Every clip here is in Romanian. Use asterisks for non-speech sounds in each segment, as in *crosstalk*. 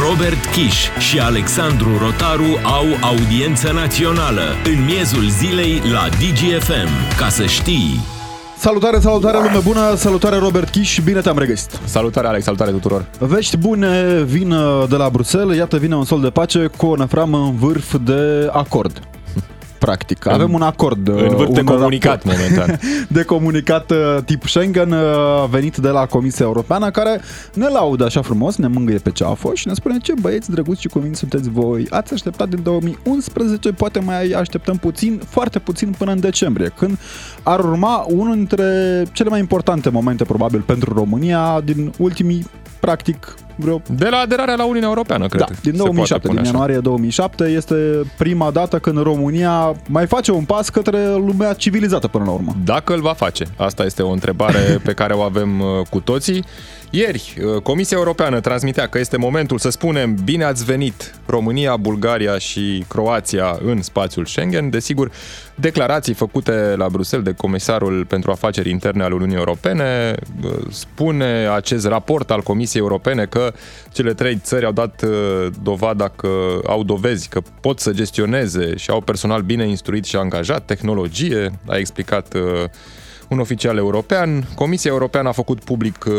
Robert Kiș și Alexandru Rotaru au audiență națională în miezul zilei la DGFM. Ca să știi... Salutare, salutare lume bună, salutare Robert Kiș, bine te-am regăsit. Salutare Alex, salutare tuturor. Vești bune vin uh, de la Bruxelles, iată vine un sol de pace cu o neframă în vârf de acord practic. Avem un acord. În vârf de comunicat raport, momentan. *laughs* de comunicat uh, tip Schengen uh, venit de la Comisia Europeană care ne laudă așa frumos, ne mângâie pe ce a fost și ne spune ce băieți drăguți și convins sunteți voi. Ați așteptat din 2011, poate mai așteptăm puțin, foarte puțin până în decembrie, când ar urma unul dintre cele mai importante momente probabil pentru România din ultimii practic vreo... De la aderarea la Uniunea Europeană, cred. Da, din 2007, din ianuarie 2007, este prima dată când România mai face un pas către lumea civilizată până la urmă. Dacă îl va face? Asta este o întrebare pe care o avem uh, cu toții. Ieri, uh, Comisia Europeană transmitea că este momentul să spunem bine ați venit România, Bulgaria și Croația în spațiul Schengen. Desigur, declarații făcute la Bruxelles de Comisarul pentru Afaceri Interne al Uniunii Europene uh, spune acest raport al Comisiei Europene că cele trei țări au dat uh, dovada că au dovezi că pot să gestioneze și au personal bine instruit și angajat, tehnologie, a explicat un oficial european. Comisia Europeană a făcut public uh,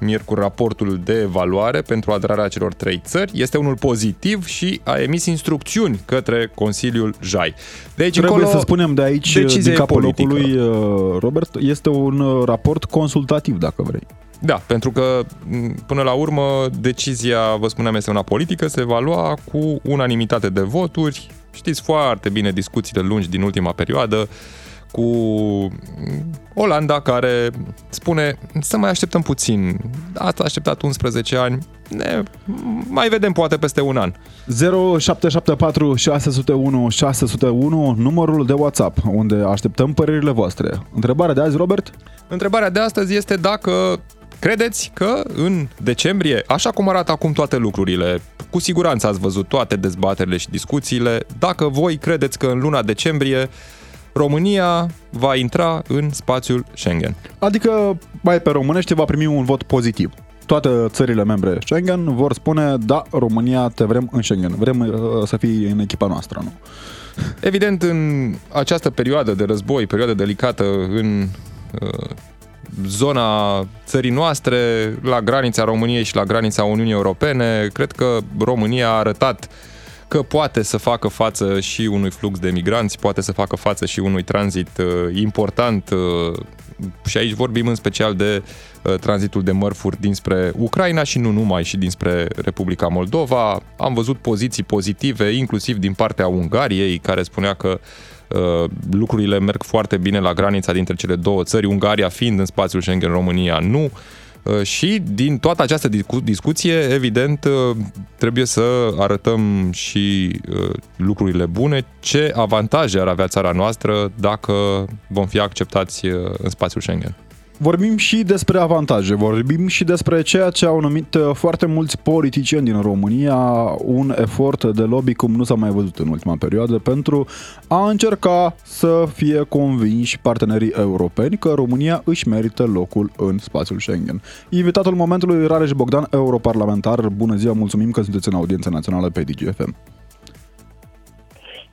miercuri raportul de evaluare pentru aderarea celor trei țări. Este unul pozitiv și a emis instrucțiuni către Consiliul JAI. Deci, Trebuie încolo, să spunem de aici, din capul locului, uh, Robert, este un uh, raport consultativ, dacă vrei. Da, pentru că până la urmă decizia, vă spuneam, este una politică, se va lua cu unanimitate de voturi. Știți foarte bine discuțiile lungi din ultima perioadă cu Olanda care spune să mai așteptăm puțin. Ați așteptat 11 ani, ne mai vedem poate peste un an. 0774 601 601, numărul de WhatsApp, unde așteptăm părerile voastre. Întrebarea de azi, Robert? Întrebarea de astăzi este dacă credeți că în decembrie, așa cum arată acum toate lucrurile, cu siguranță ați văzut toate dezbaterile și discuțiile, dacă voi credeți că în luna decembrie România va intra în spațiul Schengen. Adică, mai pe românește, va primi un vot pozitiv. Toate țările membre Schengen vor spune, da, România, te vrem în Schengen, vrem uh, să fii în echipa noastră, nu? Evident, în această perioadă de război, perioadă delicată în uh, zona țării noastre, la granița României și la granița Uniunii Europene, cred că România a arătat uh, că poate să facă față și unui flux de migranți, poate să facă față și unui tranzit uh, important uh, și aici vorbim în special de uh, tranzitul de mărfuri dinspre Ucraina și nu numai, și dinspre Republica Moldova. Am văzut poziții pozitive, inclusiv din partea Ungariei, care spunea că uh, lucrurile merg foarte bine la granița dintre cele două țări, Ungaria fiind în spațiul Schengen, România nu. Uh, Uh, și din toată această discu- discuție, evident, uh, trebuie să arătăm și uh, lucrurile bune, ce avantaje ar avea țara noastră dacă vom fi acceptați în spațiul Schengen. Vorbim și despre avantaje, vorbim și despre ceea ce au numit uh, foarte mulți politicieni din România un efort de lobby cum nu s-a mai văzut în ultima perioadă pentru a încerca să fie convinși partenerii europeni că România își merită locul în spațiul Schengen. Invitatul momentului Rareș Bogdan, europarlamentar. Bună ziua, mulțumim că sunteți în audiența națională pe DGFM.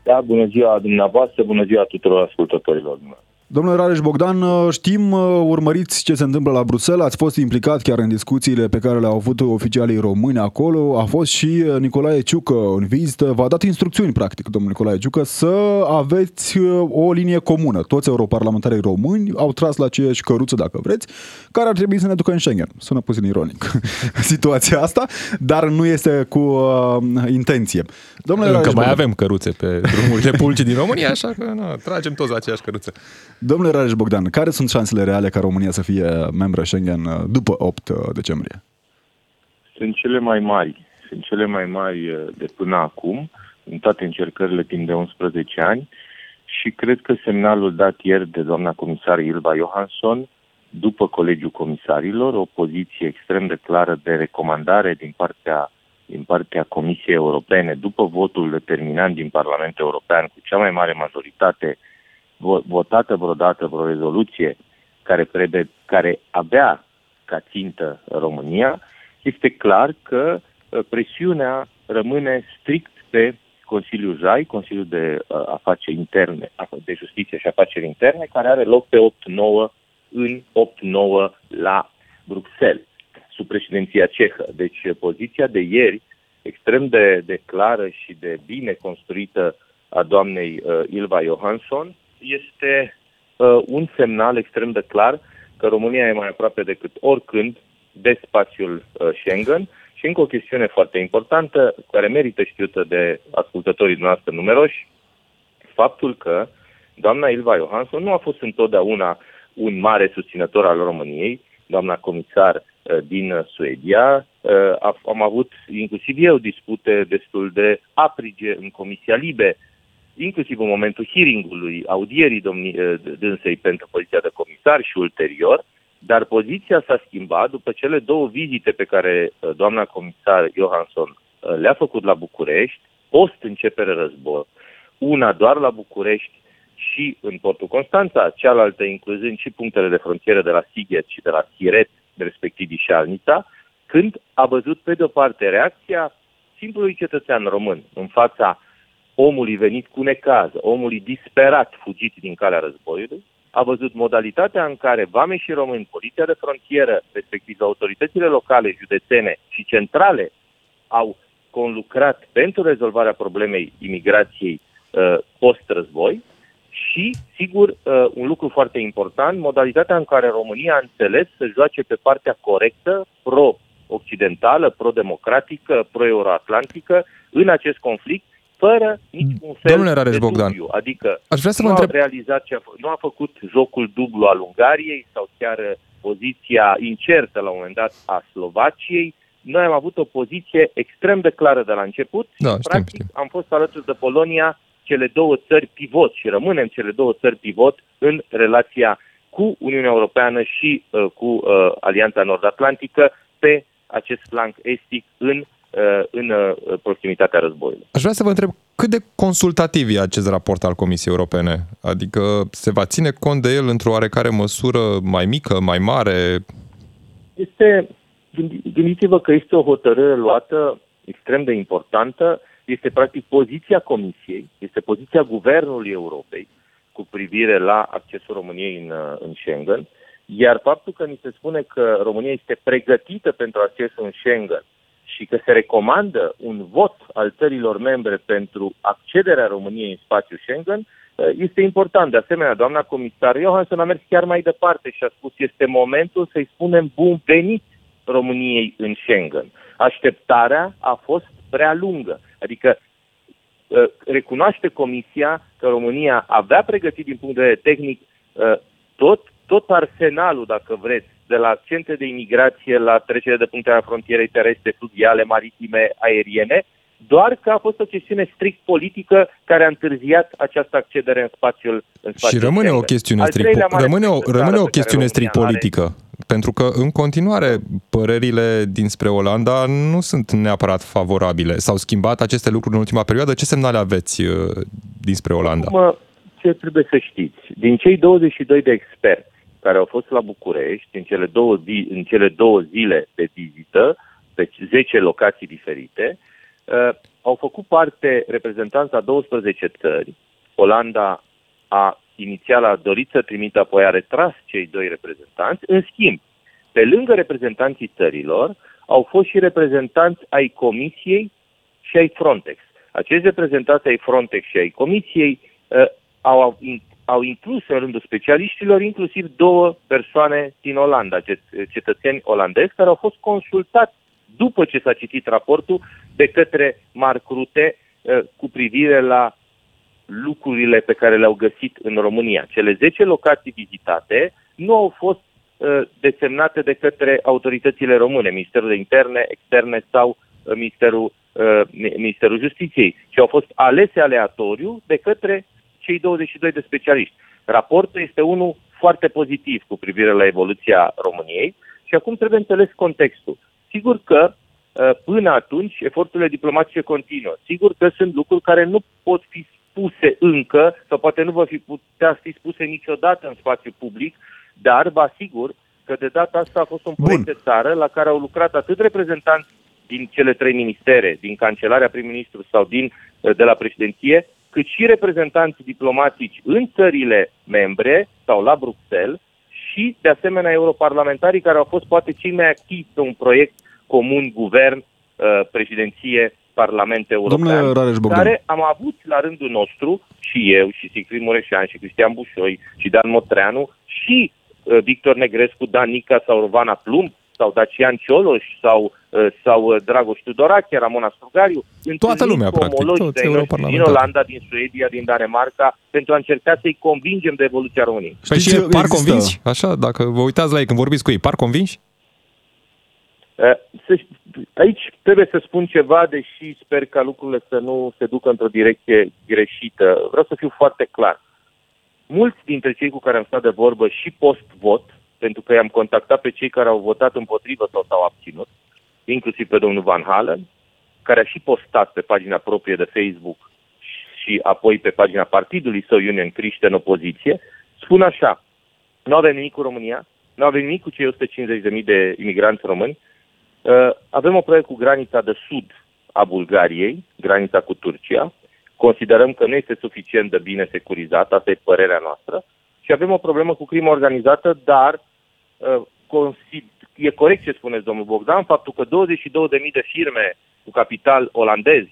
Da, bună ziua dumneavoastră, bună ziua tuturor ascultătorilor dumneavoastră. Domnule Rareș Bogdan, uh, știm, uh, urmăriți ce se întâmplă la Bruxelles, ați fost implicat chiar în discuțiile pe care le-au avut oficialii români acolo, a fost și uh, Nicolae Ciucă în vizită, v-a dat instrucțiuni, practic, domnul Nicolae Ciucă, să aveți o linie comună. Toți europarlamentarii români au tras la aceeași căruță, dacă vreți, care ar trebui să ne ducă în Schengen. Sună puțin ironic *laughs* situația asta, dar nu este cu uh, intenție. Domnule Încă Rareș mai Bogdan. avem căruțe pe drumurile publice din România, așa că na, tragem toți la aceeași căruță. Domnule Rareș Bogdan, care sunt șansele reale ca România să fie membră Schengen uh, după 8 uh, decembrie? Sunt cele mai mari. Sunt cele mai mari uh, de până acum, în toate încercările timp de 11 ani și cred că semnalul dat ieri de doamna comisar Ilva Johansson după Colegiul Comisarilor, o poziție extrem de clară de recomandare din partea, din partea Comisiei Europene, după votul determinant din Parlamentul European cu cea mai mare majoritate votată vreodată vreo rezoluție care, prede, care avea ca țintă România, este clar că presiunea rămâne strict pe Consiliul JAI, Consiliul de Afaceri Interne, de Justiție și Afaceri Interne, care are loc pe 8-9 în 8-9 la Bruxelles, sub președinția cehă. Deci poziția de ieri, extrem de, de clară și de bine construită a doamnei uh, Ilva Johansson, este uh, un semnal extrem de clar că România e mai aproape decât oricând de spațiul uh, Schengen și încă o chestiune foarte importantă, care merită știută de ascultătorii noastre numeroși, faptul că doamna Ilva Johansson nu a fost întotdeauna un mare susținător al României, doamna comisar uh, din Suedia. Uh, am avut inclusiv eu dispute destul de aprige în Comisia Libe, inclusiv în momentul hearingului, audierii domnii, uh, dânsei pentru poziția de comisar și ulterior, dar poziția s-a schimbat după cele două vizite pe care doamna comisar Johansson le-a făcut la București, post începere război, una doar la București și în portul Constanța, cealaltă incluzând și punctele de frontieră de la Sighet și de la Siret, respectiv și Alnița, când a văzut pe de-o parte reacția simplului cetățean român în fața omului venit cu necaz, omului disperat fugit din calea războiului, a văzut modalitatea în care vame și români, poliția de frontieră, respectiv autoritățile locale, județene și centrale au conlucrat pentru rezolvarea problemei imigrației uh, post-război. Și, sigur, uh, un lucru foarte important, modalitatea în care România a înțeles să joace pe partea corectă, pro-occidentală, pro-democratică, pro-euroatlantică în acest conflict, fără niciun fel Domnule Rares de Bogdan, dubiu. Adică aș vrea să nu vă întreb... a realizat ce a, f- nu a făcut jocul dublu al Ungariei sau chiar uh, poziția incertă la un moment dat a Slovaciei. Noi am avut o poziție extrem de clară de la început Da, și, știm, practic, știm. am fost alături de Polonia cele două țări pivot și rămânem cele două țări pivot în relația cu Uniunea Europeană și uh, cu uh, Alianța Nord-Atlantică pe acest flanc estic în, uh, în uh, proximitatea războiului. Aș vrea să vă întreb cât de consultativ e acest raport al Comisiei Europene? Adică se va ține cont de el într-o oarecare măsură mai mică, mai mare? Este, gândi- gândiți-vă că este o hotărâre luată extrem de importantă, este practic poziția Comisiei, este poziția Guvernului Europei cu privire la accesul României în, uh, în Schengen, iar faptul că ni se spune că România este pregătită pentru accesul în Schengen și că se recomandă un vot al țărilor membre pentru accederea României în spațiul Schengen, uh, este important. De asemenea, doamna comisar Johansson a mers chiar mai departe și a spus este momentul să-i spunem bun venit României în Schengen. Așteptarea a fost prea lungă. Adică uh, recunoaște Comisia că România avea pregătit din punct de vedere tehnic uh, tot, tot arsenalul, dacă vreți, de la centre de imigrație la trecere de puncte la frontierei terestre, fluviale, maritime, aeriene, doar că a fost o chestiune strict politică care a întârziat această accedere în spațiul în Și spațiul rămâne o Schengen. chestiune Al strict, treilea mare rămâne o, țară rămâne o pe care chestiune strict România are- politică. Pentru că în continuare părerile dinspre Olanda nu sunt neapărat favorabile. S-au schimbat aceste lucruri în ultima perioadă. Ce semnale aveți uh, dinspre Olanda? Acum, ce trebuie să știți? Din cei 22 de experți care au fost la București în cele două, zi, în cele două zile de vizită, pe 10 locații diferite, uh, au făcut parte reprezentanța 12 țări. Olanda a inițial a dorit să trimită, apoi a retras cei doi reprezentanți. În schimb, pe lângă reprezentanții țărilor, au fost și reprezentanți ai Comisiei și ai Frontex. Acești reprezentanți ai Frontex și ai Comisiei uh, au, in, au inclus în rândul specialiștilor inclusiv două persoane din Olanda, cet- cetățeni olandezi, care au fost consultați după ce s-a citit raportul de către Mark Rutte uh, cu privire la lucrurile pe care le-au găsit în România. Cele 10 locații vizitate nu au fost uh, desemnate de către autoritățile române, Ministerul de Interne, Externe sau uh, Ministerul, uh, Ministerul Justiției, ci au fost alese aleatoriu de către cei 22 de specialiști. Raportul este unul foarte pozitiv cu privire la evoluția României și acum trebuie înțeles contextul. Sigur că uh, până atunci eforturile diplomatice continuă. Sigur că sunt lucruri care nu pot fi spuse încă sau poate nu vor fi putea fi spuse niciodată în spațiu public, dar vă asigur că de data asta a fost un proiect Bun. de țară la care au lucrat atât reprezentanți din cele trei ministere, din Cancelarea prim-ministru sau din, de la președinție, cât și reprezentanți diplomatici în țările membre sau la Bruxelles și, de asemenea, europarlamentarii care au fost poate cei mai activi pe un proiect comun, guvern, uh, președinție, Parlament European, care am avut la rândul nostru, și eu, și Sicrin Mureșan, și Cristian Bușoi, și Dan Motreanu, și uh, Victor Negrescu, Dan Nica sau Rovana Plumb, sau Dacian Cioloș, sau, uh, sau Dragoș Tudorache, Ramona Strugariu, Toată lumea, practic, toți din Olanda, din Suedia, din Danemarca, pentru a încerca să-i convingem de evoluția României. Păi și par convinși? Așa, dacă vă uitați la ei când vorbiți cu ei, par convinși? Aici trebuie să spun ceva, deși sper ca lucrurile să nu se ducă într-o direcție greșită. Vreau să fiu foarte clar. Mulți dintre cei cu care am stat de vorbă și post-vot, pentru că i-am contactat pe cei care au votat împotrivă sau s-au abținut, inclusiv pe domnul Van Halen, care a și postat pe pagina proprie de Facebook și apoi pe pagina partidului său Union Christian opoziție, spun așa, nu avem nimic cu România, nu avem nimic cu cei 150.000 de imigranți români, Uh, avem o proiect cu granița de sud a Bulgariei, granița cu Turcia. Considerăm că nu este suficient de bine securizată, asta e părerea noastră. Și avem o problemă cu crimă organizată, dar uh, e corect ce spuneți, domnul Bogdan, faptul că 22.000 de firme cu capital olandez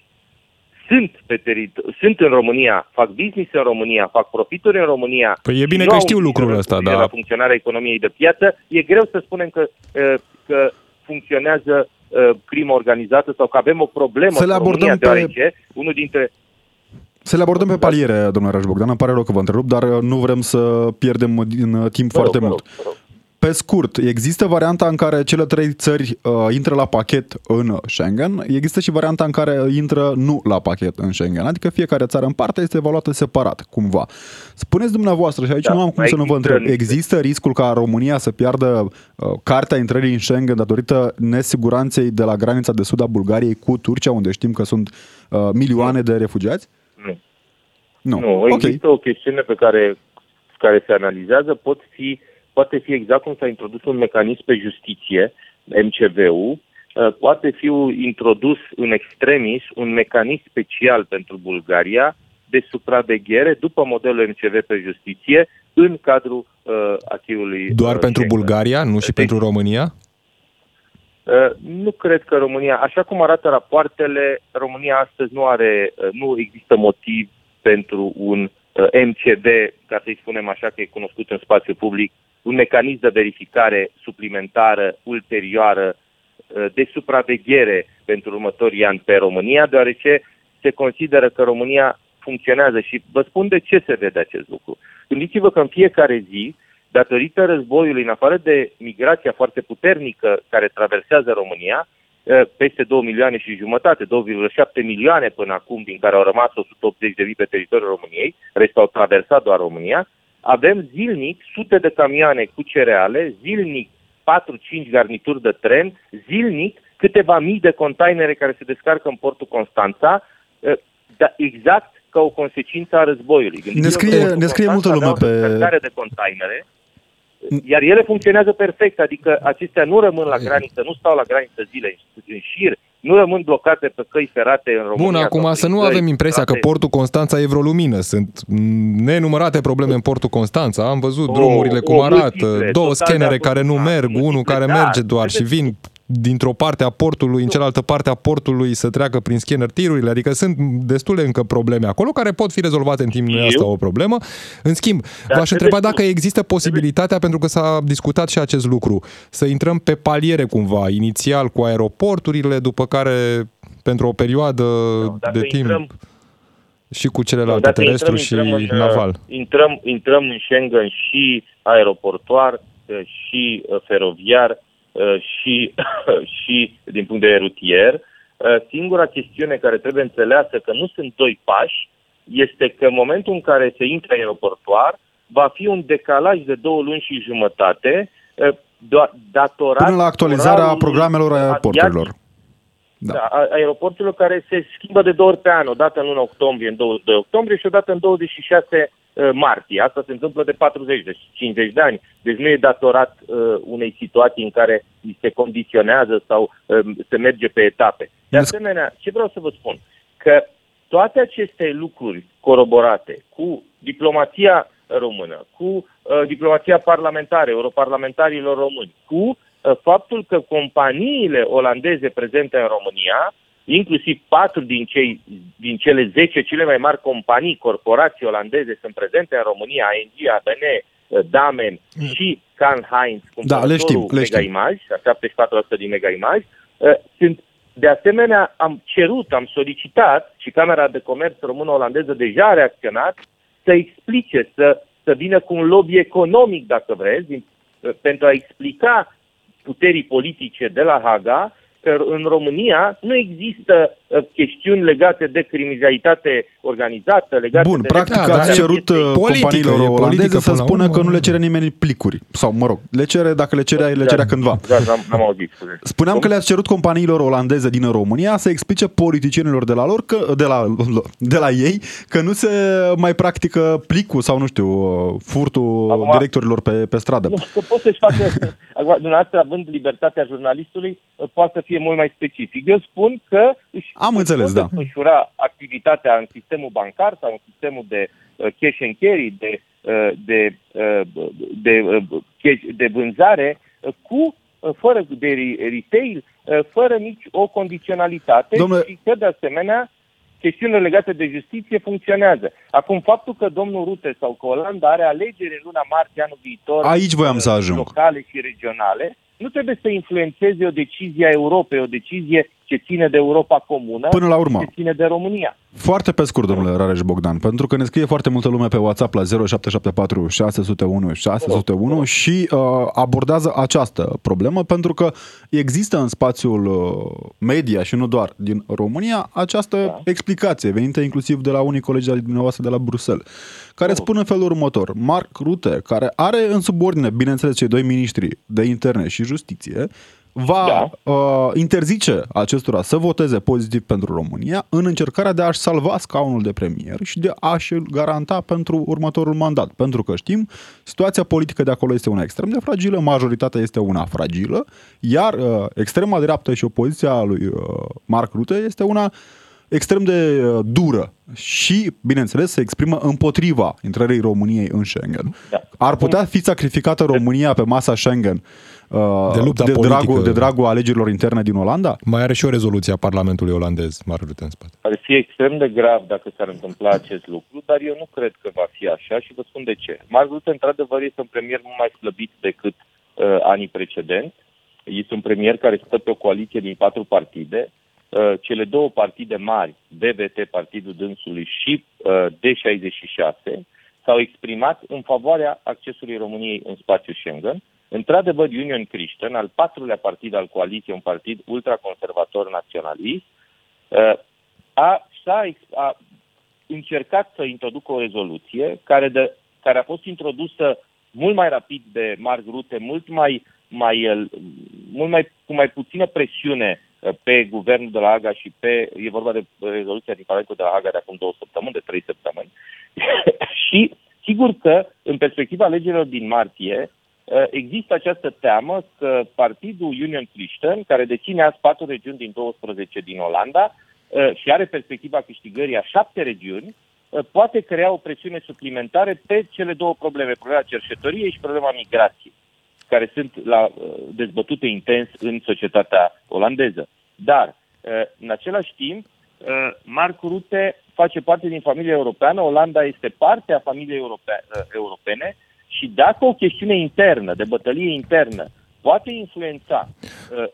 sunt, pe terit- sunt în România, fac business în România, fac profituri în România. Păi e bine că știu lucrul ăsta, da. La funcționarea economiei de piață, e greu să spunem că, uh, că funcționează uh, crimă organizată sau că avem o problemă să le abordăm România, pe... deoarece unul dintre să le abordăm pe paliere, domnule Raș Bogdan, îmi pare rău că vă întrerup, dar uh, nu vrem să pierdem din uh, timp vă foarte rog, mult. Vă rog, vă rog. Pe scurt, există varianta în care cele trei țări uh, intră la pachet în Schengen, există și varianta în care intră nu la pachet în Schengen, adică fiecare țară în parte este evaluată separat, cumva. Spuneți dumneavoastră, și aici da, nu am cum să nu vă întreb, există riscul ca România să piardă uh, cartea intrării în Schengen datorită nesiguranței de la granița de sud a Bulgariei cu Turcia, unde știm că sunt uh, milioane de refugiați? Nu. Nu, nu există okay. o chestiune pe care, care se analizează, pot fi uh, poate fi exact cum s-a introdus un mecanism pe justiție, MCV-ul, uh, poate fi introdus în extremis un mecanism special pentru Bulgaria de supraveghere după modelul MCV pe justiție în cadrul uh, achiului. Doar uh, pentru Schengen. Bulgaria, nu și deci, pentru România? Uh, nu cred că România, așa cum arată rapoartele, România astăzi nu are, uh, nu există motiv pentru un uh, MCD, ca să-i spunem așa că e cunoscut în spațiu public, un mecanism de verificare suplimentară, ulterioară, uh, de supraveghere pentru următorii ani pe România, deoarece se consideră că România funcționează și vă spun de ce se vede acest lucru. Gândiți-vă că în fiecare zi, datorită războiului, în afară de migrația foarte puternică care traversează România, uh, peste 2 milioane și jumătate, 2,7 milioane până acum, din care au rămas 180 de mii pe teritoriul României, restul au traversat doar România, avem zilnic sute de camioane cu cereale, zilnic 4-5 garnituri de tren, zilnic câteva mii de containere care se descarcă în portul Constanța, da, exact ca o consecință a războiului. ne scrie, ne scrie multă lume pe... de containere, iar ele funcționează perfect, adică acestea nu rămân la graniță, nu stau la graniță zile în șir, nu rămân blocate pe căi ferate în România. Bun, acum să nu avem impresia ferate. că portul Constanța e vreo lumină. Sunt nenumărate probleme în portul Constanța. Am văzut o, drumurile cum arată, două scanere care nu merg, unul care da, merge doar și vin dintr-o parte a portului în cealaltă parte a portului să treacă prin scanner tirurile, adică sunt destule încă probleme acolo care pot fi rezolvate în timp nu asta o problemă. În schimb, Dar v-aș întreba dacă există posibilitatea, pentru că s-a discutat și acest lucru, să intrăm pe paliere cumva, inițial cu aeroporturile, după care pentru o perioadă no, de timp intrăm, și cu celelalte, no, terestru și intrăm în, naval. Intrăm, intrăm în Schengen și aeroportuar, și uh, feroviar, Uh, și, *coughs* și din punct de vedere rutier. Uh, singura chestiune care trebuie înțeleasă că nu sunt doi pași este că în momentul în care se intră aeroportuar va fi un decalaj de două luni și jumătate uh, datorat... Până la actualizarea programelor aeroporturilor. Da. Da, a- aeroporturilor care se schimbă de două ori pe an, o dată în 1 octombrie, în 22 octombrie și o dată în 26 uh, martie. Asta se întâmplă de 40, de 50 de ani. Deci nu e datorat uh, unei situații în care îi se condiționează sau uh, se merge pe etape. De Desc- asemenea, ce vreau să vă spun? Că toate aceste lucruri coroborate cu diplomația română, cu uh, diplomația parlamentară, europarlamentarilor români, cu uh, faptul că companiile olandeze prezente în România, inclusiv patru din, cei, din cele 10 cele mai mari companii, corporații olandeze sunt prezente în România, ING, ABN, uh, Damen și Can Heinz, Da, le știm, le Mega știm. Image, 74% din Mega Image, uh, sunt de asemenea, am cerut, am solicitat și Camera de Comerț română-olandeză deja a reacționat să explice, să, să vină cu un lobby economic, dacă vreți, din, pentru a explica puterii politice de la Haga că în România nu există uh, chestiuni legate de criminalitate organizată, legate Bun, de... practic Da, dar ați e cerut uh, politică, companiilor e olandeze politică să până la spună urmă. că nu le cere nimeni plicuri. Sau, mă rog, le cere, dacă le cerea, le cerea cândva. Da, n-am, n-am auzit. scuze. Spuneam că le-ați cerut companiilor olandeze din România să explice politicienilor de la lor, că, de, la, de la ei, că nu se mai practică plicul sau, nu știu, uh, furtul Acum- directorilor pe, pe stradă. Nu, că pot să-și facă, *laughs* acum, dumneavoastră, având libertatea jurnalistului, poate să fie mult mai specific. Eu spun că își Am își înțeles, pot da. desfășura activitatea în sistemul bancar sau în sistemul de uh, cash and carry, de, uh, de, uh, de, uh, cash, de vânzare, uh, cu uh, fără de re- retail, uh, fără nici o condiționalitate Domnule- și că, de asemenea, chestiunile legate de justiție funcționează. Acum, faptul că domnul Rute sau că Olanda are alegeri în luna martie anul viitor Aici voiam să uh, ajung. locale și regionale, nu trebuie să influențeze o decizie a Europei, o decizie ce ține de Europa comună, Până la urmă. ce ține de România. Foarte pe scurt, domnule Rareș Bogdan, pentru că ne scrie foarte multă lume pe WhatsApp la 0774 601 601 și uh, abordează această problemă pentru că există în spațiul uh, media și nu doar din România această da. explicație venită inclusiv de la unii colegi al dumneavoastră de la Bruxelles, care oh. spun în felul următor. Mark Rutte, care are în subordine, bineînțeles, cei doi miniștri de interne și justiție, va da. uh, interzice acestora să voteze pozitiv pentru România în încercarea de a-și salva scaunul de premier și de a-și îl garanta pentru următorul mandat. Pentru că știm, situația politică de acolo este una extrem de fragilă, majoritatea este una fragilă, iar uh, extrema dreaptă și opoziția lui uh, Mark Rutte este una extrem de uh, dură și, bineînțeles, se exprimă împotriva intrării României în Schengen. Da. Ar putea fi sacrificată România pe masa Schengen uh, De lupta de, politică. dragul, de dragul alegerilor interne din Olanda? Mai are și o rezoluție a Parlamentului olandez, Mark Rutte în spate. Ar fi extrem de grav dacă s-ar întâmpla acest lucru, dar eu nu cred că va fi așa și vă spun de ce. Mark Rutte, într-adevăr, este un premier mult mai slăbit decât uh, anii precedenți. Este un premier care stă pe o coaliție din patru partide. Uh, cele două partide mari, BBT, Partidul Dânsului și uh, D66, s-au exprimat în favoarea accesului României în spațiul Schengen. Într-adevăr, Union Christian, al patrulea partid al coaliției, un partid ultraconservator naționalist, uh, a, s-a, ex- a încercat să introducă o rezoluție care, de, care a fost introdusă mult mai rapid de Mark Rutte, mult mai, mai, el- mult mai, cu mai puțină presiune uh, pe guvernul de la Haga și pe, e vorba de rezoluția din Parlamentul de la Haga de acum două săptămâni, de trei săptămâni. *laughs* și sigur că în perspectiva alegerilor din martie uh, există această teamă că partidul Union Christian, care deține azi patru regiuni din 12 din Olanda uh, și are perspectiva câștigării a șapte regiuni, uh, poate crea o presiune suplimentară pe cele două probleme, problema cerșetoriei și problema migrației, care sunt la, uh, dezbătute intens în societatea olandeză. Dar, uh, în același timp, uh, Mark Rutte face parte din familia europeană, Olanda este parte a familiei europe- uh, europene și dacă o chestiune internă, de bătălie internă, poate influența uh,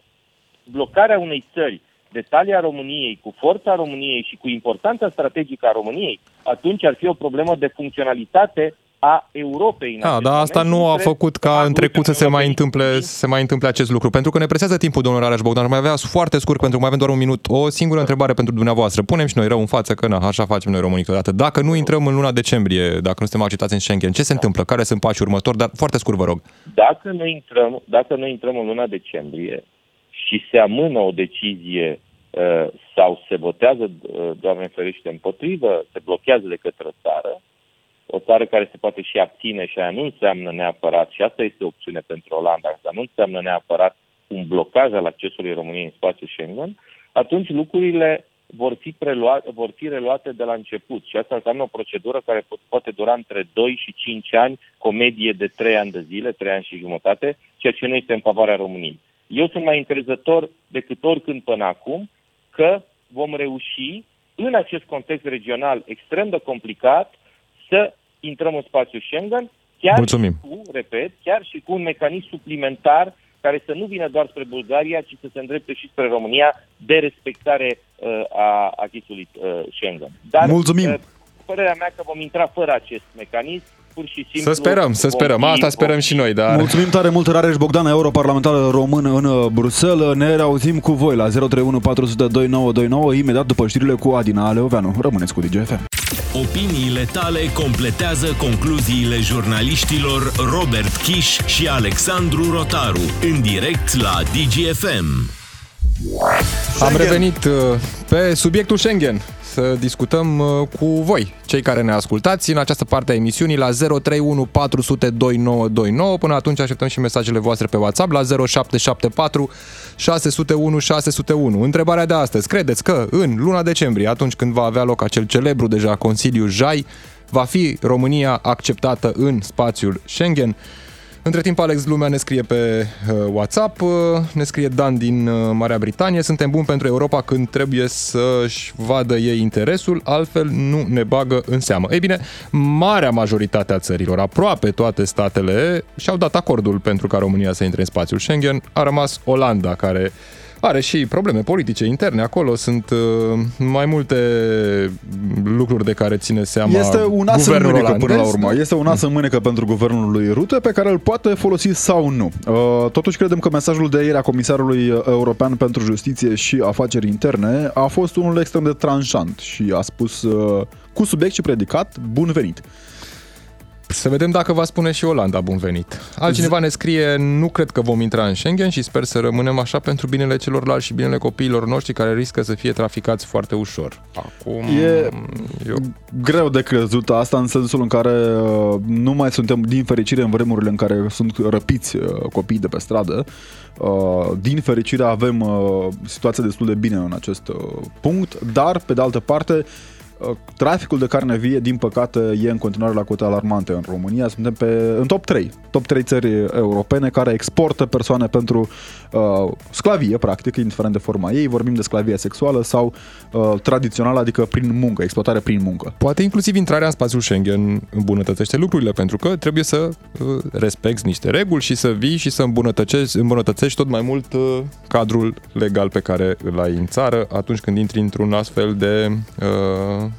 blocarea unei țări de talia României, cu forța României și cu importanța strategică a României, atunci ar fi o problemă de funcționalitate a Europei. în Da, acest dar asta moment. nu a Cred făcut că ca Mark în Rutte trecut să nu se va mai veni întâmple, cu- să se mai întâmple acest lucru. Pentru că ne presează timpul, domnul Rareș Bogdan. Mai avea foarte scurt, pentru că mai avem doar un minut. O singură întrebare pentru dumneavoastră. Punem și noi rău în față, că na, așa facem noi românii câteodată. Dacă nu intrăm în luna decembrie, dacă nu suntem acceptați în Schengen, ce se întâmplă? Care sunt pașii următori? Dar foarte scurt, vă rog. Dacă noi intrăm, dacă noi intrăm în luna decembrie și se amână o decizie uh, sau se votează, uh, Doamne ferește, împotrivă, se blochează de către o țară, o țară care se poate și abține și aia nu înseamnă neapărat, și asta este o opțiune pentru Olanda, asta nu înseamnă neapărat un blocaj al accesului României în spațiul Schengen, atunci lucrurile vor fi, preluate, vor fi reluate de la început. Și asta înseamnă o procedură care poate dura între 2 și 5 ani, cu o medie de 3 ani de zile, 3 ani și jumătate, ceea ce nu este în favoarea României. Eu sunt mai încrezător decât oricând până acum că vom reuși, în acest context regional extrem de complicat, să intrăm în spațiul Schengen, chiar Mulțumim. și cu, repet, chiar și cu un mecanism suplimentar care să nu vină doar spre Bulgaria, ci să se îndrepte și spre România de respectare uh, a achisului uh, Schengen. Dar, Mulțumim! Uh, părerea mea că vom intra fără acest mecanism, pur și simplu... Să sperăm, să vom sperăm. fi- Asta vom sperăm fi- și noi, dar... Mulțumim tare mult, Rareș Bogdan, europarlamentar român în uh, Bruxelles. Ne reauzim cu voi la 031 400 2929, imediat după știrile cu Adina Leoveanu. Rămâneți cu DGFM. Opiniile tale completează concluziile jurnaliștilor Robert Kiș și Alexandru Rotaru în direct la DGFM. Am revenit uh, pe subiectul Schengen să discutăm uh, cu voi, cei care ne ascultați în această parte a emisiunii la 031 400 2929. Până atunci așteptăm și mesajele voastre pe WhatsApp la 0774 601 601. Întrebarea de astăzi, credeți că în luna decembrie, atunci când va avea loc acel celebru deja Consiliu JAI, va fi România acceptată în spațiul Schengen? Între timp, Alex Lumea ne scrie pe uh, WhatsApp, uh, ne scrie Dan din uh, Marea Britanie, suntem buni pentru Europa când trebuie să-și vadă ei interesul, altfel nu ne bagă în seamă. Ei bine, marea majoritate a țărilor, aproape toate statele, și-au dat acordul pentru ca România să intre în spațiul Schengen. A rămas Olanda, care are și probleme politice interne acolo, sunt uh, mai multe lucruri de care ține seama Este un as în guvernul mânecă până la olandez, urmă. da? Este un as în mânecă pentru guvernul lui Rute pe care îl poate folosi sau nu. Uh, Totuși credem că mesajul de ieri a Comisarului European pentru Justiție și Afaceri Interne a fost unul extrem de tranșant și a spus uh, cu subiect și predicat, bun venit. Să vedem dacă va spune și Olanda bun venit. Altcineva ne scrie, nu cred că vom intra în Schengen și sper să rămânem așa pentru binele celorlalți și binele copiilor noștri care riscă să fie traficați foarte ușor. Acum, E- eu Greu de crezut asta în sensul în care uh, nu mai suntem, din fericire, în vremurile în care sunt răpiți uh, copiii de pe stradă. Uh, Din fericire avem uh, situația destul de bine în acest uh, punct, dar, pe de altă parte, uh, traficul de carne vie, din păcate, e în continuare la cote alarmante în România. Suntem pe, în top 3, top 3 țări europene care exportă persoane pentru uh, sclavie, practic, indiferent de forma ei. Vorbim de sclavie sexuală sau uh, tradițională, adică prin muncă, exploatare prin muncă. Poate inclusiv intrarea în spațiul Schengen îmbunătățește lucrurile, pentru că trebuie să uh, respecti niște reguli și să vii și să îmbunătățești, îmbunătățești tot mai mult uh, cadrul legal pe care îl ai în țară atunci când intri într-un astfel de uh,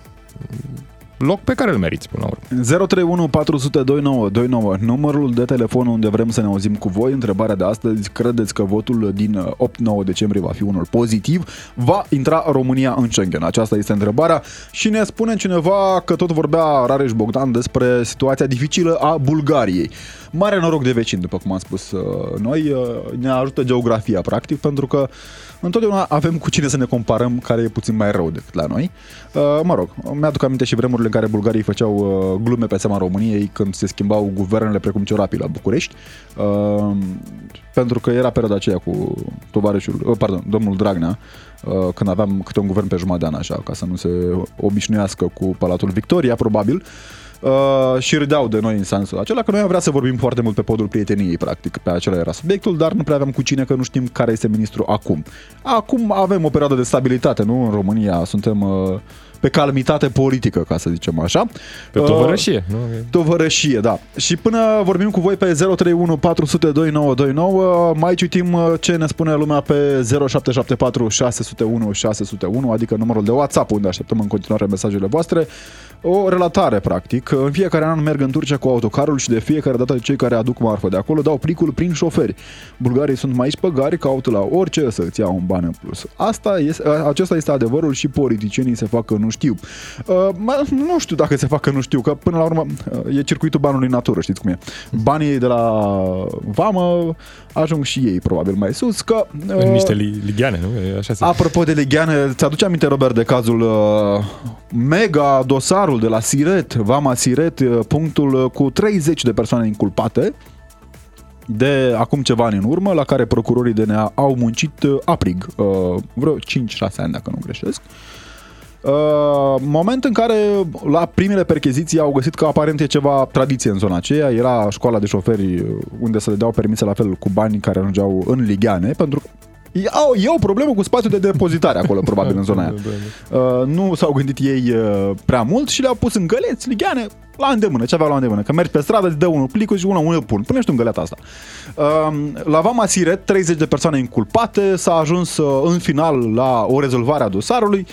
loc pe care îl meriți până la urmă. 031 400 2929, numărul de telefon unde vrem să ne auzim cu voi. Întrebarea de astăzi, credeți că votul din 8-9 decembrie va fi unul pozitiv? Va intra România în Schengen? Aceasta este întrebarea și ne spune cineva că tot vorbea Rareș Bogdan despre situația dificilă a Bulgariei. Mare noroc de vecin, după cum am spus uh, noi, uh, ne ajută geografia, practic, pentru că întotdeauna avem cu cine să ne comparăm care e puțin mai rău decât la noi. Uh, Mă rog, mi-aduc aminte și vremurile în care bulgarii făceau uh, glume pe seama României când se schimbau guvernele precum ciorapii la București, uh, pentru că era perioada aceea cu tovarășul, uh, pardon, domnul Dragnea, uh, când aveam câte un guvern pe jumătate de an așa, ca să nu se obișnuiască cu Palatul Victoria, probabil. Uh, și râdeau de noi în sensul acela că noi am vrea să vorbim foarte mult pe podul prieteniei, practic, pe acela era subiectul, dar nu prea aveam cu cine că nu știm care este ministru acum. Acum avem o perioadă de stabilitate, nu? În România suntem uh, pe calmitate politică, ca să zicem așa. Pe Uh, tovărășie, nu? Tovărășie, da. Și până vorbim cu voi pe 031 400 2929, mai citim uh, ce ne spune lumea pe 0774 601 601, adică numărul de WhatsApp unde așteptăm în continuare mesajele voastre. O relatare, practic. În fiecare an merg în Turcia cu autocarul și de fiecare dată cei care aduc marfă de acolo dau plicul prin șoferi. Bulgarii sunt mai spăgari, caută la orice să-ți ia un ban în plus. Asta este, acesta este adevărul și politicienii se fac că nu știu. Uh, mă, nu știu dacă se fac că nu știu, că până la urmă uh, e circuitul banului natură, știți cum e. Banii de la vamă ajung și ei probabil mai sus, că... Uh, În niște li- ligheane, nu? E Așa se... Apropo de Ligheane, ți-aduce aminte, Robert, de cazul uh, mega dosarul de la Siret, Vama Siret, uh, punctul uh, cu 30 de persoane inculpate de acum ceva ani în urmă, la care procurorii DNA au muncit uh, aprig, uh, vreo 5-6 ani, dacă nu greșesc. Uh, moment în care la primele percheziții au găsit că aparent e ceva tradiție în zona aceea, era școala de șoferi uh, unde se le dau permise la fel cu bani care ajungeau în ligheane, pentru că e, au, e o problemă cu spațiul de depozitare acolo, probabil, în zona *laughs* aia. Uh, nu s-au gândit ei uh, prea mult și le-au pus în găleți, ligheane, la îndemână, ce aveau la îndemână. Că mergi pe stradă, îți dă unul plicul și unul unul pun. Punești în găleata asta. Uh, la Vama Siret, 30 de persoane inculpate, s-a ajuns uh, în final la o rezolvare a dosarului.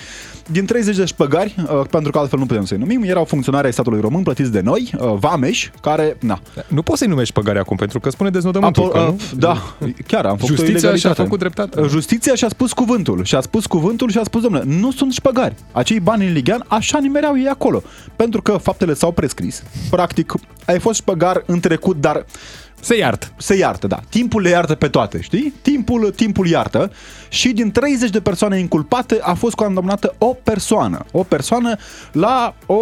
Din 30 de șpăgari, uh, pentru că altfel nu putem să-i numim, erau funcționari ai statului român plătiți de noi, uh, vameși, care, na, Nu poți să-i numești păgare acum, pentru că spune deznodământul. Apo- că nu? uh, da, chiar am făcut o Justiția și-a ilegalitate. făcut dreptate. Uh, Justiția și-a spus cuvântul. Și-a spus cuvântul și a spus, domnule, nu sunt șpăgari. Acei bani în lighean, așa nimereau ei acolo. Pentru că faptele s-au prescris. Practic, ai fost șpăgar în trecut, dar Se iart. se iartă, da. Timpul le iartă pe toate, știi? Timpul, timpul iartă. Și din 30 de persoane inculpate a fost condamnată o persoană. O persoană la o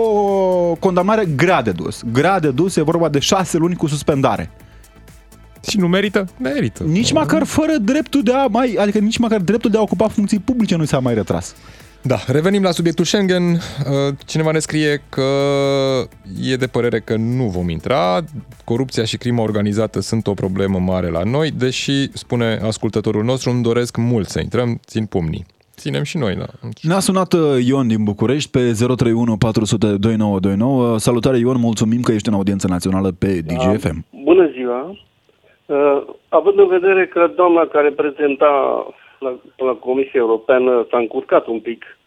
condamnare grea de dus. Grea de dus, e vorba de 6 luni cu suspendare. Și nu merită? Merită. Nici măcar fără dreptul de a mai, adică nici măcar dreptul de a ocupa funcții publice nu s-a mai retras. Da, revenim la subiectul Schengen. Uh, Cineva ne scrie că e de părere că nu vom intra. Corupția și crima organizată sunt o problemă mare la noi, deși, spune ascultătorul nostru, îmi doresc mult să intrăm, țin pumnii. Ținem și noi, da. Ne-a sunat uh, Ion din București pe 031 400 2929. Salutare Ion, mulțumim că ești în audiență națională pe DGFM. Bună ziua! Uh, având în vedere că doamna care prezenta la, la Comisia Europeană s-a încurcat un pic,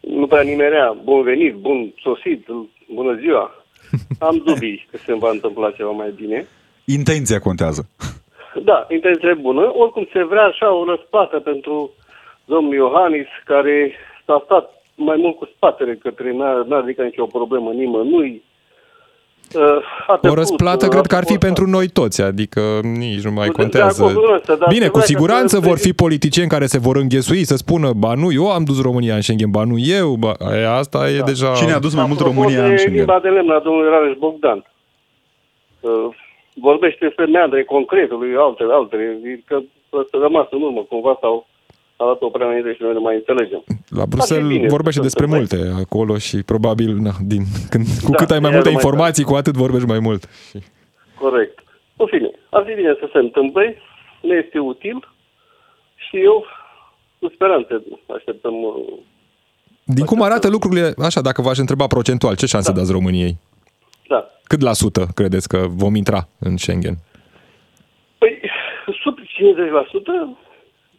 nu prea nimerea, bun venit, bun sosit, bună ziua, *laughs* am dubii că se va întâmpla ceva mai bine. Intenția contează. Da, intenție bună. Oricum se vrea așa o răsplată pentru domnul Iohannis, care s-a stat mai mult cu spatele către n-a, n-a ridicat nicio problemă nimănui. Uh, a O trecut, răsplată uh, cred a că ar fi fost- pentru noi toți, adică nici nu mai Nu, de contează. acord cu ăsta, dar Bine, se cu vrea că siguranță să- vor fi politicieni care se vor înghesui să spună ba nu, eu am dus România în Schengen, ba nu eu, ba... E, asta e deja... Cine a dus mai mult Apropo România de în Schengen? limba de lemn a domnului Rareș Bogdan. Uh, vorbește despre meandre concretului, altele, altele, că să rămas în urmă, cumva sau a dat o prea înainte și noi nu mai înțelegem. La Bruxelles bine, vorbește să despre se mai- multe acolo și probabil na, din, când, cu Da, cât ai mai iar multe mai informații, cu atât vorbești mai mult. Și... Corect. În fine, ar fi bine să se întâmple, ne este util și eu cu speranțe așteptăm uh, Din cum arată lucrurile, așa, dacă v-aș întreba procentual, ce șanse dați României? da. Cât la sută credeți că vom intra în Schengen? Păi, sub 50%,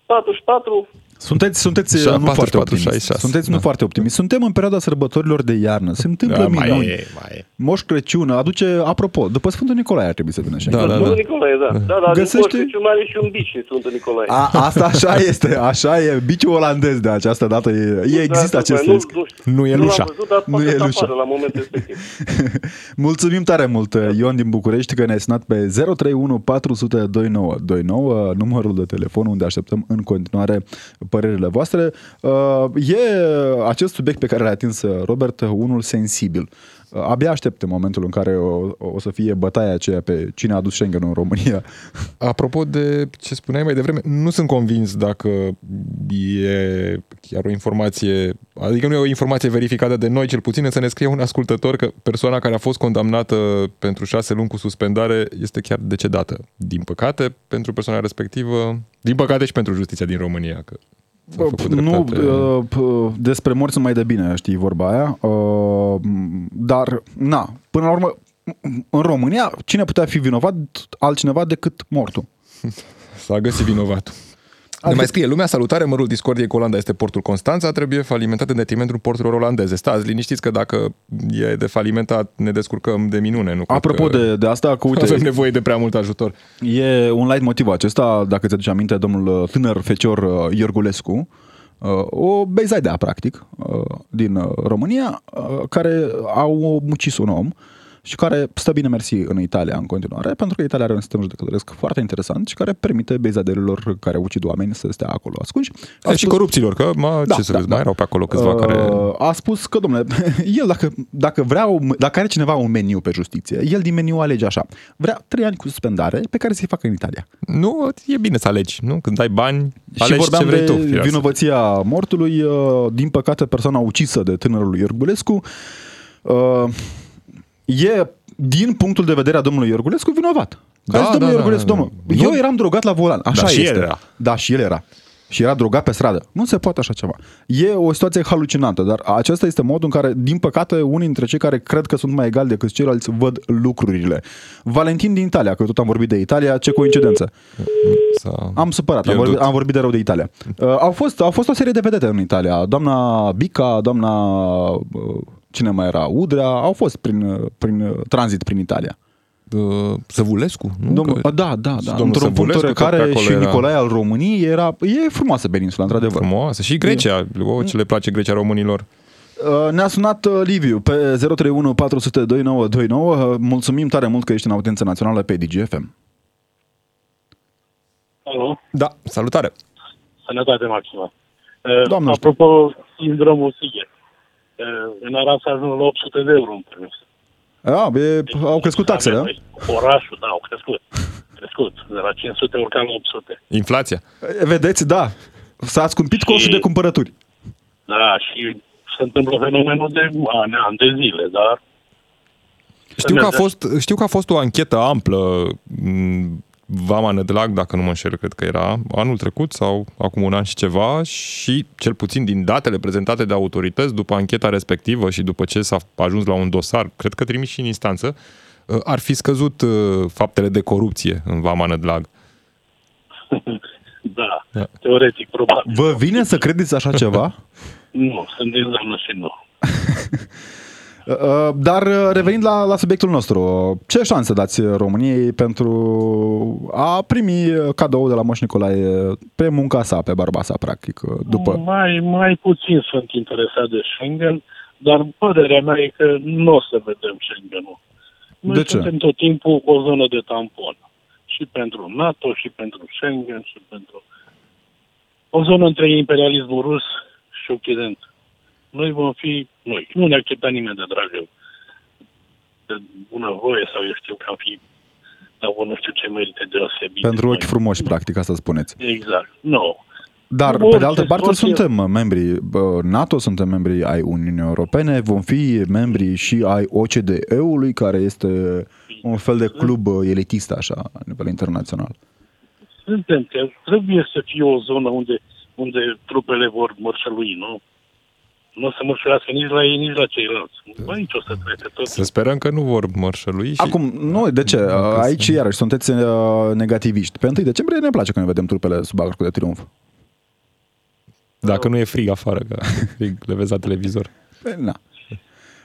Status 4 Sunteți, sunteți Și- uh, nu 44, foarte optimist. 66, Sunteți nu da. foarte optimist. Suntem în perioada sărbătorilor de iarnă. Se întâmplă Da, mai minuni. e, mai e. Moș Crăciun aduce, apropo, după Sfântul Nicolae ar trebui să vină Schengen. Da, da, Sfântul da. Nicolae, da. Da, da, Găsește- Găsește... din are și un bici în Sfântul Nicolae. A, asta așa *laughs* este, așa e. Biciul olandez de această dată. E, e există Da, acest nu, risc. nu, știu. Nu e Nu lușa. l-am văzut, dar Nu poate e să lușa. apară la momentul respectiv. *laughs* Mulțumim tare mult, Ion din București, că ne-ai sunat pe 031 400 2929, numărul de telefon unde așteptăm în continuare părerile voastre. Uh, E acest subiect pe care l-a atins Robert, unul sensibil. Uh, Abia aștept momentul în care o, o să fie bătaia aceea pe cine a adus Schengen în România. *laughs* Apropo de ce spuneai mai devreme, nu sunt convins dacă e chiar o informație, adică nu e o informație verificată de noi, cel puțin, să ne scrie un ascultător că persoana care a fost condamnată pentru șase luni cu suspendare este chiar decedată. Din păcate, pentru persoana respectivă, din păcate și pentru justiția din România, că s-a făcut Nu, dreptate. uh, p- despre morți sunt mai de bine, știi vorba aia. Uh, Dar, na, până la urmă, în România, cine putea fi vinovat altcineva decât mortul? S-a găsit vinovatul. Ne mai scrie lumea, salutare, mărul discordiei cu Olanda este portul Constanța, trebuie falimentat în detrimentul porturilor olandeze. Stați liniștiți că dacă e de falimentat ne descurcăm de minune. Nu cred Apropo că de, de asta, că uite, avem nevoie de prea mult ajutor. e un light motiv acesta, dacă ți-aduce aminte, domnul uh, tânăr fecior uh, Iorgulescu, uh, o bezaidea, practic, uh, din uh, România, uh, care au mucis un om și care stă bine mersi în Italia în continuare, pentru că Italia are un sistem judecătoresc foarte interesant și care permite bezadelor care ucid oameni să stea acolo ascunși. A E și corupților, că mă, Da, ce să da, vezi, da. mai erau pe acolo câțiva care... Uh, A spus că, domnule, *laughs* el dacă, dacă vrea, o- dacă are cineva un meniu pe justiție, el din meniu alege așa. Vrea trei ani cu suspendare pe care să-i facă în Italia. Nu, e bine să alegi, nu? Când ai bani, și alegi vorbeam ce vrei de tu. firească. vinovăția mortului. uh, Din păcate, persoana ucisă de tânărul Iorgulescu uh, e, din punctul de vedere a domnului Iorgulescu, vinovat. Da, Da, domnul da, Iorgulescu, da, da. domnul, Nu- eu eram drogat la volan, așa Da, și este. el era. Da, și el era. Și era drogat pe stradă. Nu se poate așa ceva. E o situație halucinantă, dar acesta este modul în care, din păcate, unii dintre cei care cred că sunt mai egali decât ceilalți văd lucrurile. Valentin din Italia, că tot am vorbit de Italia, ce coincidență. Să... Am supărat, am Pierdut. vorbit, am vorbit de rău de Italia. Uh, au, fost, au fost o serie de vedete în Italia. Doamna Bica, doamna... Uh, cine mai era? Udrea, au fost prin, uh, prin uh, tranzit prin Italia. Uh, Săvulescu? Nu? Domnul, Că- da, da, și da. domnul Într-un punct Săvulescu tot pe care acolo și era. Nicolae al României era... E frumoasă peninsula, într-adevăr. Frumoasă. Și Grecia. O, ce le place Grecia românilor. Uh, Ne-a sunat uh, Liviu pe 031 400 2929. Uh, Mulțumim tare mult că ești în audiență națională pe DGFM. Alo, Da, salutare. sănătate maximă. Uh, Doamnă Apropo, sindromul Siger. Uh, În Arad s-a ajuns la 800 de euro în permis. A, e, au crescut taxele, da? Avem noi. Orașul, da, au crescut. *laughs* Crescut. De la 500 urcat la 800. Inflația. E, Vedeți, da. S-a scumpit costul de cumpărături. Da, și se întâmplă fenomenul de ani, ani de zile, dar Știu că, a merge. fost, știu că a fost o anchetă amplă m, Vama Nădlag, dacă nu mă înșel, cred că era anul trecut sau acum un an și ceva și cel puțin din datele prezentate de autorități după ancheta respectivă și după ce s-a ajuns la un dosar, cred că trimis și în instanță, uh, ar fi scăzut uh, faptele de corupție în Vama Nădlag. da, Da. teoretic, probabil. Vă vine să credeți așa ceva? *laughs* Nu, sunt din doamnă și nu. *laughs* Uh, Dar uh, revenind la, la subiectul nostru, ce șanse dați României pentru a primi uh, cadou de la Moș Nicolae pe munca sa, pe barba sa, practic, uh, după... Mai, mai puțin sunt interesat de Schengen, dar părerea mea e că nu o să vedem Schengenul. Noi De ce? suntem tot timpul o zonă de tampon. Și pentru NATO, și pentru Schengen, și pentru... O zonă între imperialismul rus și Occident. Noi vom fi noi. Nu ne accepta nimeni de dragă. De bună voie sau eu știu că am fi dar nu știu ce merite deosebit. Pentru Noi. ochi frumoși, practic, asta spuneți. Exact. Nu. Dar, Orice- pe de altă parte, orice- suntem membri bă, NATO, suntem membri ai Uniunii Europene, vom fi membri și ai OCDE-ului, care este un fel de club uh, elitist, așa, la nivel internațional. Suntem, că trebuie să fie o zonă unde, unde trupele vor mărșălui, nu? Nu o să mărșălească nici la ei, nici la ceilalți. Aici o să trece tot. Să sperăm că nu vor mărșălui și Acum, nu, de ce? Dacă Aici, iarăși, sunteți uh, negativiști. Pe 1 decembrie ne place când ne vedem trupele sub arcul de triumf. dacă nu e frig afară, că frig *laughs* le vezi la televizor. Păi, Na.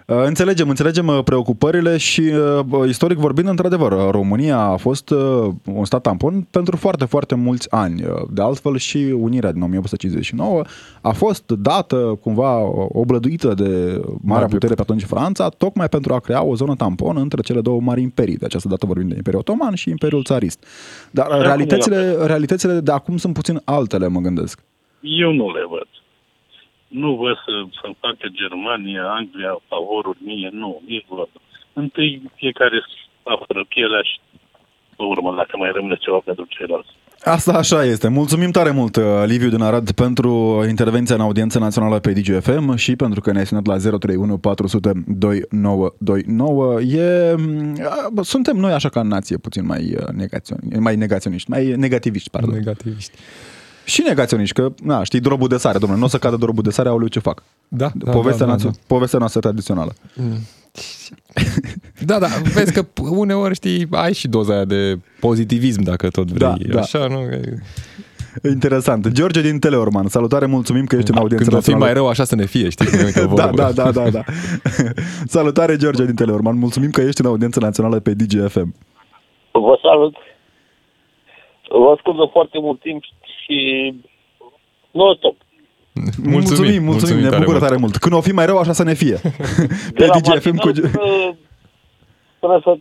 Uh, Înțelegem, înțelegem uh, preocupările și uh, bă, istoric vorbind, într-adevăr, uh, România a fost uh, un stat tampon pentru foarte, foarte mulți ani. Uh, De altfel și Unirea din 1859 a fost dată cumva uh, oblăduită de marea Da, putere pe atunci Franța, tocmai pentru a crea o zonă tampon între cele două mari imperii. De această dată vorbim de Imperiul Otoman și Imperiul Țarist. Dar uh, acum realitățile, realitățile de acum sunt puțin altele, mă gândesc. Eu nu le văd. Nu văd să, să facă Germania, Anglia, favoruri mie, nu, nici văd. Întâi fiecare apără pielea și pe urmă, dacă mai rămâne ceva pentru ceilalți. Asta așa este. Mulțumim tare mult, uh, Liviu din Arad, pentru intervenția în audiența națională pe DGFM și pentru că ne-ai sunat la 031 400 2929. E, uh, suntem noi așa ca nație puțin mai, uh, negaționi, mai negaționiști, mai negativiști, pardon. Negativiști. Și negaționiști, că, na, știi, drobul de sare, domnule, nu o să cadă drobul de sare, aoleu, ce fac? Da, da, povestea, da, da, noastră, povestea noastră tradițională. Da, da, vezi că uneori, știi, ai și doza aia de pozitivism, dacă tot vrei. Da, da. Așa, nu? Interesant. George din Teleorman, salutare, mulțumim că ești în audiență Când o fi națională. mai rău, așa să ne fie, știi? Cum e că *laughs* Da, vorba. da, da, da, da. Salutare, George din Teleorman. Mulțumim că ești în audiență națională pe DGFM. Vă salut. Vă ascult de foarte mult timp și non-stop. Mulțumim, mulțumim, mulțumim ne tare bucură mult. tare mult. Când o fi mai rău, așa să ne fie. De *laughs* Pe la DGFM cu... matinal până, până să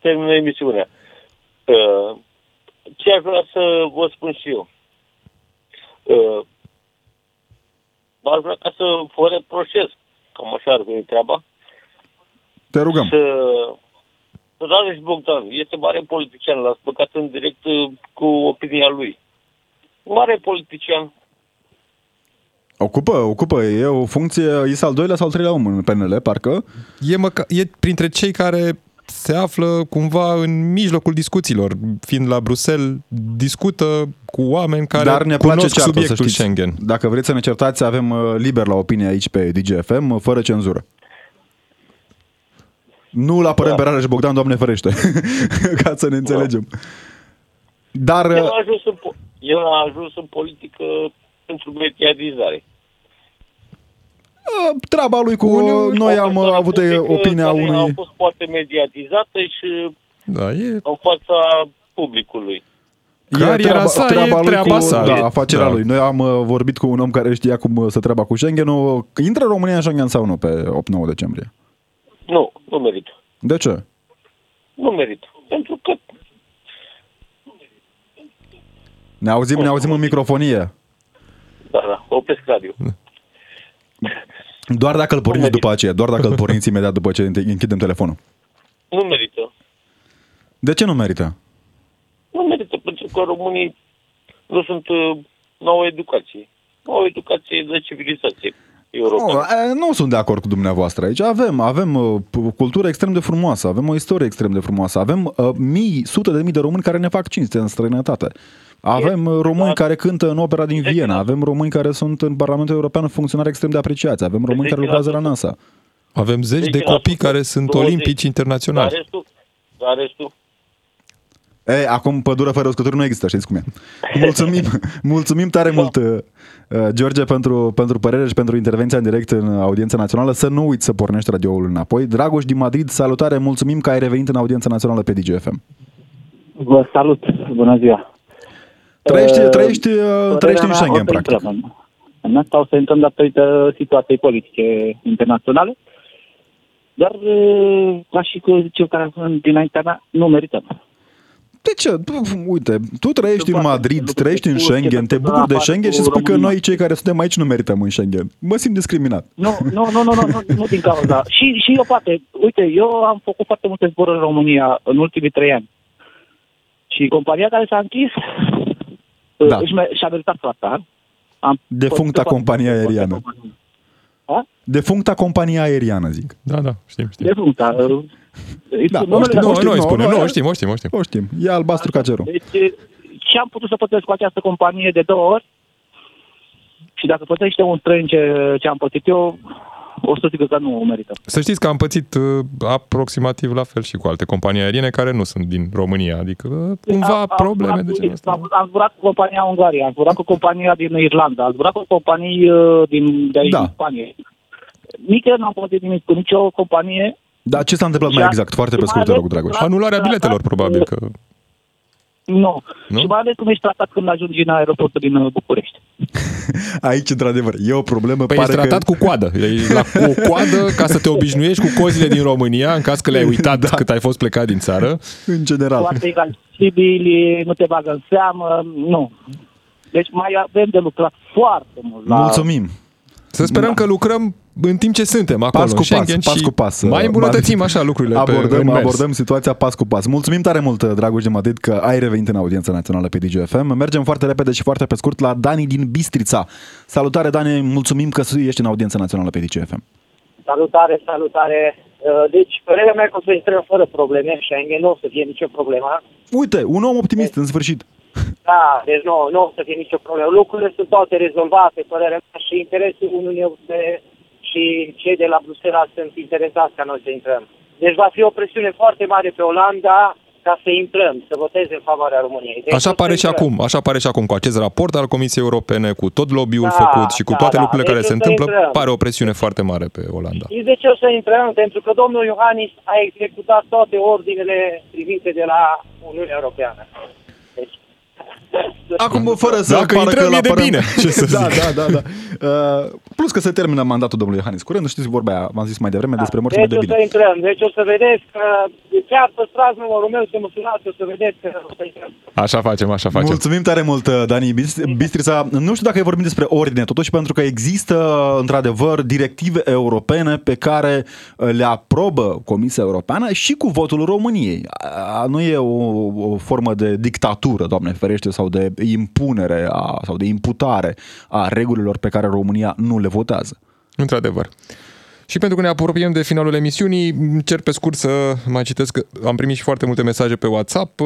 termină emisiunea. Uh, Ce aș vrea să vă spun și eu? Uh, Aș vrea ca să vă reproșez, cam așa ar veni treaba, Te rugăm. să Rareș Bogdan este mare politician, l-a spăcat în direct uh, cu opinia lui. Mare politician, Ocupă, ocupă. E o funcție, e al doilea sau al treilea om în PNL, parcă. E, măca, e printre cei care se află cumva în mijlocul discuțiilor, fiind la Bruxelles, discută cu oameni care Dar ne place cunosc ceartă, să subiectul știți. Schengen. Dacă vreți să ne certați, avem uh, liber la opinie aici pe DGFM, uh, fără cenzură. Nu la părem Da. pe Rareș Bogdan, Doamne ferește, *laughs* ca să ne înțelegem. Dar el uh, a ajuns în, po- el a ajuns în politică pentru mediatizare. uh, treaba lui cu... Unul- Noi O am uh, persoană avut uh, publică opinia care A unui... fost foarte mediatizată și Da, e în fața publicului. Cariera sa e lui treaba cu, sa. Da, E- afacerea da. lui. Noi am uh, vorbit cu un om care știa cum uh, să treaba cu Schengen-ul. Intră România în Schengen sau nu pe 8-9 decembrie? Nu, nu merită. De ce? Nu merită. Pentru că Ne auzim, ne auzim în microfonie. Da, da, opresc radio. Doar dacă îl porniți merită. după aceea, doar dacă îl porniți imediat după ce închidem telefonul. Nu merită. De ce nu merită? Nu merită, pentru că românii nu sunt, uh, nu au educație. Nu au educație de civilizație Nu, europeană. e, nu sunt de acord cu dumneavoastră aici. Avem, avem uh, p- cultură extrem de frumoasă, avem o istorie extrem de frumoasă, avem uh, mii, sute de mii de români care ne fac cinste în străinătate. Avem uh, români da. care cântă în opera din Deci, Viena, da. avem români care sunt în Parlamentul European funcționari extrem de apreciați, avem români care Deci, lucrează la da. NASA. Avem zeci de 10%, copii care sunt 20. olimpici Dar internaționali. restul, dar restul, E, acum pădure fără uscături nu există, știți cum e. Mulțumim, *laughs* mulțumim tare mult, uh, George, pentru, pentru părere și pentru intervenția în direct în audiența națională. Să nu uiți să pornești radioul înapoi. Dragoș din Madrid, salutare, mulțumim că ai revenit în audiența națională pe DGFM. Vă salut, bună ziua. Trăiești, Uh, trăiești, uh, părerea trăiești în mea, Schengen, o să practic. intrăm În, în asta o să intrăm datorită situației politice internaționale, dar, uh, ca și cu cei care sunt dinaintea mea, nu merităm. De ce? Tu- Uite, tu trăiești în Foarte Madrid, lucruri trăiești în cu Schengen, te ce bucuri de fac Schengen cu și spui că România. noi, cei care suntem aici, nu merităm în Schengen. Mă simt discriminat. Nu, nu, nu, nu, nu, nu, nu din cauza. *laughs* Și, și eu poate, uite, eu am făcut foarte multe zboruri în România în ultimii trei ani. Și compania care s-a închis Da. da. își me- și-a meritat soarta. Am Defuncta fost- companie aeriană. A? Defuncta companie aeriană, zic. Da, da, știm, știm. Defuncta. uh, Da, numele o știm, la- Nu, știm, noi nu, spunem, noi- nu, o știm, o știm, o știm. O știm, e albastru ca cerul. Deci, ce am putut să plătesc cu această companie de două ori și dacă plătește un străin ce, ce am plătit eu, o să zic că nu merită. Să știți că am pățit uh, aproximativ la fel și cu alte companii aeriene care nu sunt din România, adică uh, cumva Am- am probleme zburat de cu- genul ăsta. Am, am zburat cu compania Ungaria, am zburat cu compania din Irlanda, am zburat cu companii uh, din, de aici, Da. din Spanie. Nici eu n-am plătit nimic cu nicio companie. Dar ce s-a întâmplat mai Și a- exact? Foarte pe și scurt, te mai rog, ales- Dragoș. Anularea Da, biletelor, da, probabil că... Nu. Nu? Și mai ales cum ești tratat când ajungi în aeroportul din uh, București. *laughs* Aici, într-adevăr, e o problemă. Păi pare ești tratat că... cu coadă. E la cu o coadă ca să te *laughs* obișnuiești cu cozile din România, în caz că le-ai uitat da. cât ai fost plecat din țară. În general. Foarte inaccesibili, nu te bagă în seamă, nu. Deci mai avem de lucrat foarte mult la... Mulțumim. Să sperăm că lucrăm în timp ce suntem acolo Pas cu în pas, Schengen pas și cu pas. mai îmbunătățim așa lucrurile pe, abordăm, în mers. abordăm situația pas cu pas. Mulțumim tare mult, Dragoș de Madrid, că ai revenit în audiența națională pe DGFM. Mergem foarte repede și foarte pe scurt la Dani din Bistrița. Salutare, Dani, mulțumim că ești în audiența națională pe DGFM. Salutare, salutare. Uh, Deci, părerea mea că o să intrăm fără probleme în Schengen, nu o să fie nicio problemă. Uite, un om optimist, în sfârșit. Da, deci nu, nu o să fie nicio problemă. Lucrurile sunt toate rezolvate, părerea mea, și interesul Uniunii Europene și cei de la Bruxelles sunt interesați ca noi să intrăm. Deci va fi o presiune foarte mare pe Olanda ca să intrăm, să voteze în favoarea României. Deci Așa o să pare și intrăm. acum, așa pare și acum cu acest raport al Comisiei Europene, cu tot lobby-ul Da, făcut și cu da, toate da. lucrurile Deci care o se să întâmplă, intrăm. pare o presiune foarte mare pe Olanda. Știți de ce o să intrăm? Pentru că domnul Iohannis a executat toate ordinele primite de la Uniunea Europeană. Deci, *laughs* Acum, fără să Dacă pară intrăm, că e de l-apărăm- bine, ce să *laughs* da, zic. da, da, da. Uh, plus că se termină mandatul domnului Iohannis curând, știți vorba aia, v-am zis mai devreme, despre morțime Deci de o bine. să intrăm. Deci o să vedeți că chiar păstrați numărul meu să mă sunați, o să vedeți că o să intrăm. Așa facem, așa facem. Mulțumim tare mult, Dani Bis- Bistrița. Nu știu dacă vorbim despre ordine, totuși pentru că există, într-adevăr, directive europene pe care uh, le aprobă Comisia Europeană și cu votul României. A, Nu e o, o formă de dictatură, Doamne ferește, sau de impunere a, sau de imputare a regulilor pe care România nu le votează. Într-adevăr. Și pentru că ne apropiem de finalul emisiunii, cer pe scurt să mai citesc, că am primit și foarte multe mesaje pe WhatsApp.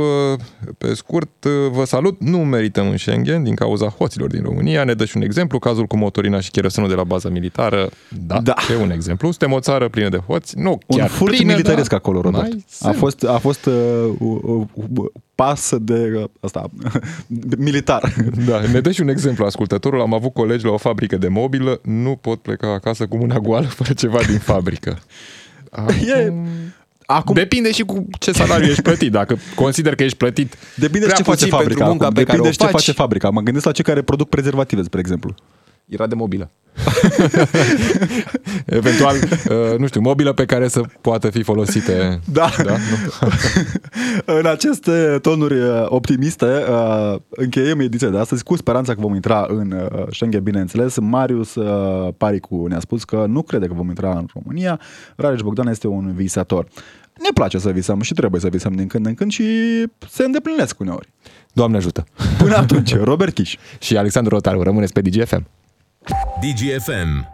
Pe scurt, vă salut, nu merităm în Schengen din cauza hoților din România. Ne dă și un exemplu, cazul cu motorina și cherosenul de la baza militară. Da, Da. e un exemplu. Suntem o țară plină de hoți, nu Un chiar furt plină, militaresc dar acolo, Robert. mai A sunt. fost, a fost uh, uh, uh, pas de uh, asta, *laughs* militar. Da, ne dă și un exemplu ascultătorul. Am avut colegi la o fabrică de mobilă, nu pot pleca acasă cu mâna goală fără ceva din fabrică. *laughs* E, acum, Depinde și cu ce salariu ești plătit. Dacă consider că ești plătit Depinde prea ce face puțin fabrica. pentru munca acum. pe care Depinde o ce faci, face fabrica. Mă gândesc la cei care produc prezervative, spre exemplu. Era de mobilă. *laughs* Eventual, uh, nu știu, mobilă pe care să poată fi folosite. Da. da? Nu? *laughs* în aceste tonuri uh, optimiste uh, încheiem ediția de astăzi cu speranța că vom intra în uh, Schengen, bineînțeles. Marius uh, Paricu ne-a spus că nu crede că vom intra în România. Rareș Bogdan este un visator. Ne place să visăm și trebuie să visăm din când în când și se îndeplinesc uneori. Doamne ajută! Până atunci, Robert Chiș. *laughs* Și Alexandru Rotaru, rămâneți pe DGFM. DGFM.